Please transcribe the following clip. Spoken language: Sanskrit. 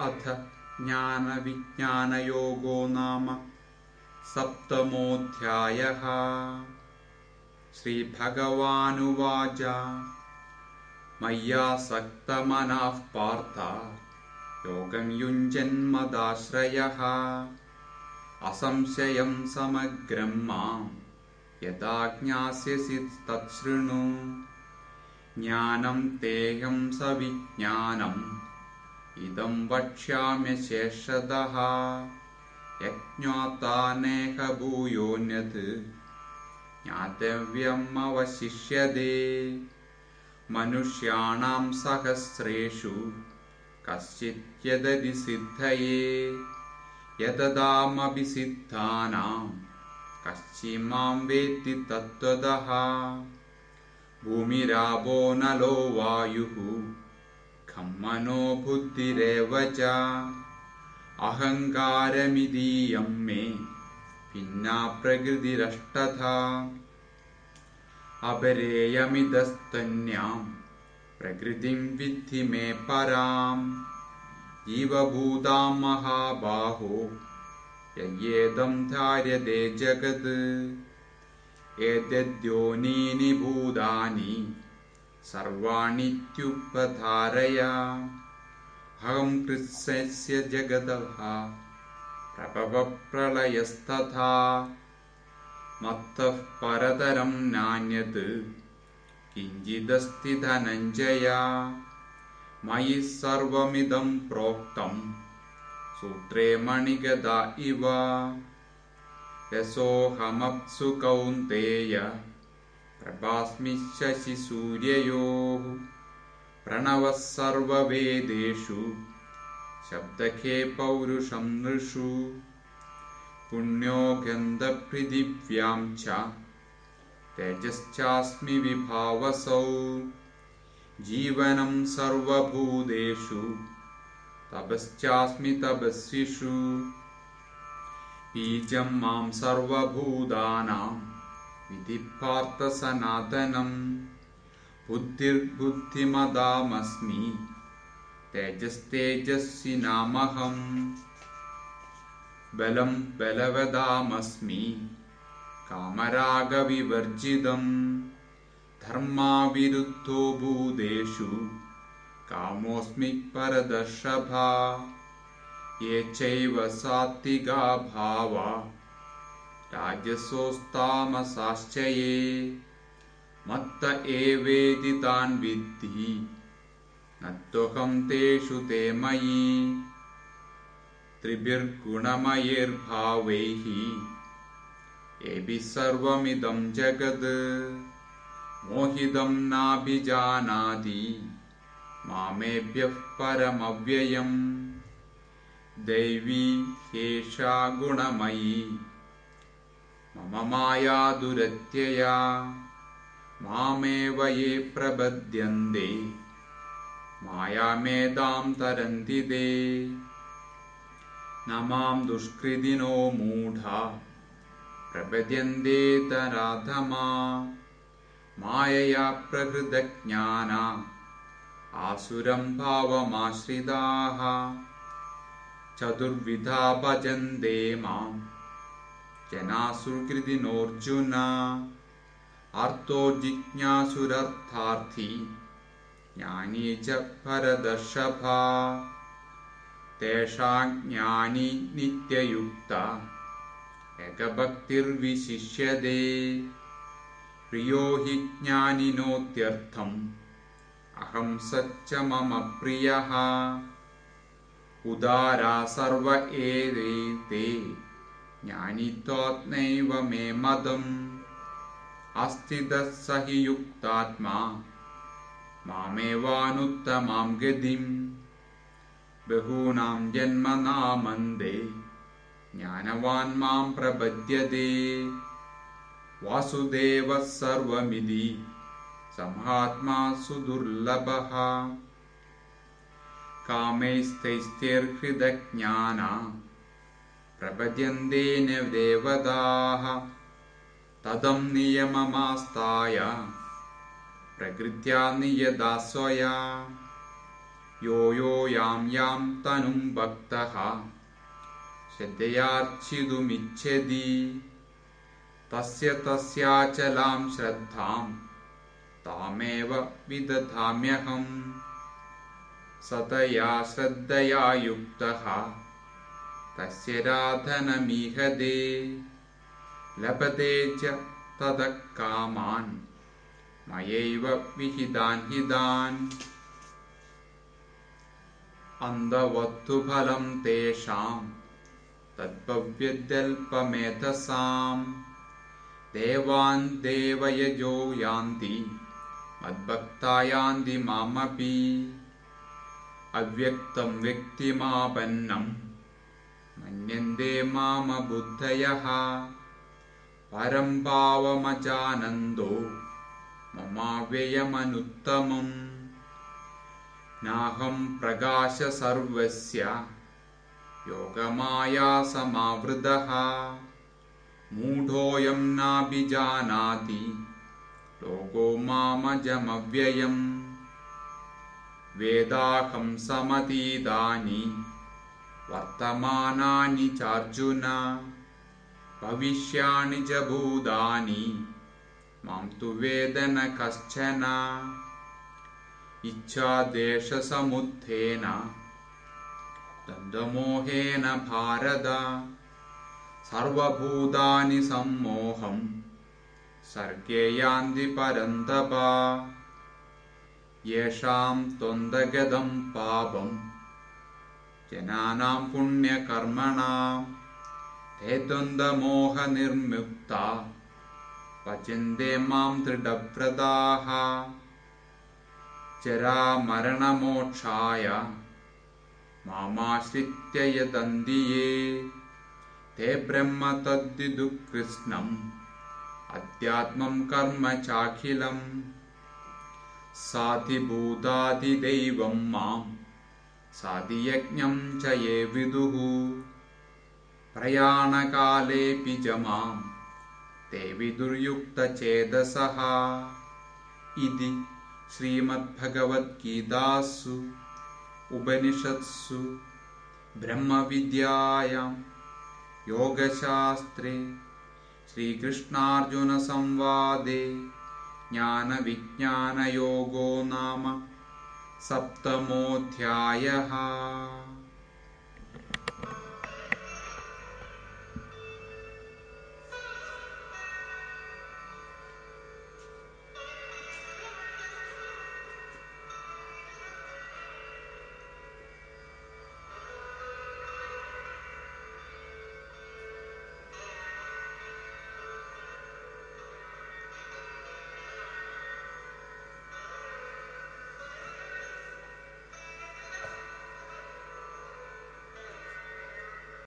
अथ ज्ञानविज्ञानयोगो नाम सप्तमोऽध्यायः। श्रीभगवानुवाच। मय्यासक्तमनाः पार्थ योगं युञ्जन्मदाश्रयः। असंशयं समग्रं मां यदा ज्ञास्यसि तच्छृणु ज्ञानं तेऽहं सविज्ञानम् इदं वक्ष्याम्यशेषदः यज्ञाता नेह भूयोऽन्यत् ज्ञातव्यम् अवशिष्यते। मनुष्याणां सहस्रेषु कश्चित् सिद्धये। यददामपि सिद्धानां कश्चिमां वेत्ति तत्त्वतः भूमिरापो नलो वायुः खं मनो बुद्धिरेव च। अहङ्कारमिदीयं मे भिन्ना प्रकृतिरष्टथा। अपरेयमिदस्तन्यां प्रकृतिं विद्धि मे परां। जीवभूतां महाबाहो ययेदं धार्यते जगत्। एतद्योनीनि भूतानि सर्वाणीत्युपधारय। अहं कृत्स्नस्य जगतः प्रभवप्रलयस्तथा। मत्तः परतरं नान्यत् किञ्चिदस्ति धनञ्जय। मयि सर्वमिदं प्रोक्तं सूत्रे मणिगदा इव। यशोऽहमप्सु कौन्तेय प्रभास्मि शशिसूर्ययोः प्रणवः सर्ववेदेषु शब्दखे पौरुषं नृषु। पुण्यो गन्धपृथिव्यां च तेजश्चास्मि विभावसौ। जीवनं सर्वभूतेषु तपश्चास्मि तपस्विषु। बीजं मां सर्वभूतानां विधिपार्थसनातनं बुद्धिर्बुद्धिमदामस्मि। तेजस्तेजस्विनामहम् बलं बलवदामस्मि। कामरागविवर्जितं धर्माविरुद्धो भूतेषु। कामोऽस्मि परदर्शभा। ये चैव सात्विका भावा राजसोस्तामसाश्च ये मत्त एवेदि तान् विद्धि। न त्वहं तेषु ते मयि। त्रिभिर्गुणमयैर्भावैः एभिः सर्वमिदं जगत् मोहितं नाभिजानाति मामेभ्यः परमव्ययम्। दैवी ह्येषा गुणमयी मम माया दुरत्यया। मामेव ये प्रबध्यन्ते। मायामेतां तरन्ति ते। न मां दुष्कृतिनो मूढा। प्रपद्यन्ते तराधमा। मायया प्रकृतज्ञाना। आसुरं भावमाश्रिताः। चतुर्विधा भजन्ते मां जनासुकृतिनोऽर्जुन अर्थो जिज्ञासुरर्थार्थी ज्ञानी च परदर्शभा। तेषां ज्ञानी नित्ययुक्ता। एकभक्तिर्विशिष्यते। प्रियो हि ज्ञानिनोत्यर्थम् अहं सच्च मम प्रियः। उदारा सर्व एते ज्ञानित्वात्नैव मे मदम् अस्थितः स हि युक्तात्मा मामेवानुत्तमां गतिम् बहूनां जन्मनामन्दे ज्ञानवान् मां प्रपद्यते। वासुदेवः सर्वमिति समात्मा सुदुर्लभः। कामैस्तैस्तिर्हृदज्ञाना प्रपद्यन्ते न देवताः तदं नियममास्ताय प्रकृत्या नियदा स्वया यो यो यां यां तनुं भक्तः श्रद्धयार्चितुमिच्छति। तस्य तस्याचलां श्रद्धां तामेव विदधाम्यहम्। सतया श्रद्धया युक्तः तस्य राधनमीहदे। लभते च ततः कामान् मयैव विहितान् हितान्। अन्धवत्तु फलं तेषां। तद्भव्यद्यल्पमेधसां देवान् देवयजो यान्ति। मद्भक्ता यान्ति मामपि। अव्यक्तं व्यक्तिमापन्नं मन्यन्ते मामबुद्धयः। परं भावमजानन्दो ममाव्ययमनुत्तमम्। नाहं प्रकाशसर्वस्य योगमायासमावृतः मूढोऽयं नाभिजानाति लोको मामजमव्ययम्। वेदाहं समतीतानि वर्तमानानि चार्जुन भविष्याणि च भूतानि। मां तु वेद न कश्चन इच्छादेशसमुत्थेन। दन्दमोहेन भारत सर्वभूतानि सम्मोहं सर्गे यान्ति परन्तप येषां त्वन्दगतं पापं जनानां पुण्यकर्मणां ते द्वन्द्वमोहनिर्मुक्ता भजन्ते मां दृढव्रताः चरामरणमोक्षाय मामाश्रित्य यदन्ति ये ते ब्रह्म तद्विदुकृष्णम् अध्यात्मं कर्म चाखिलम्। साधिभूतादिदैवं मां साधियज्ञं च ये विदुः। प्रयाणकालेऽपि च मां ते विदुर्युक्तचेतसः इति श्रीमद्भगवद्गीतासु उपनिषत्सु ब्रह्मविद्यायां योगशास्त्रे श्रीकृष्णार्जुनसंवादे ज्ञानविज्ञानयोगो नाम सप्तमोऽध्यायः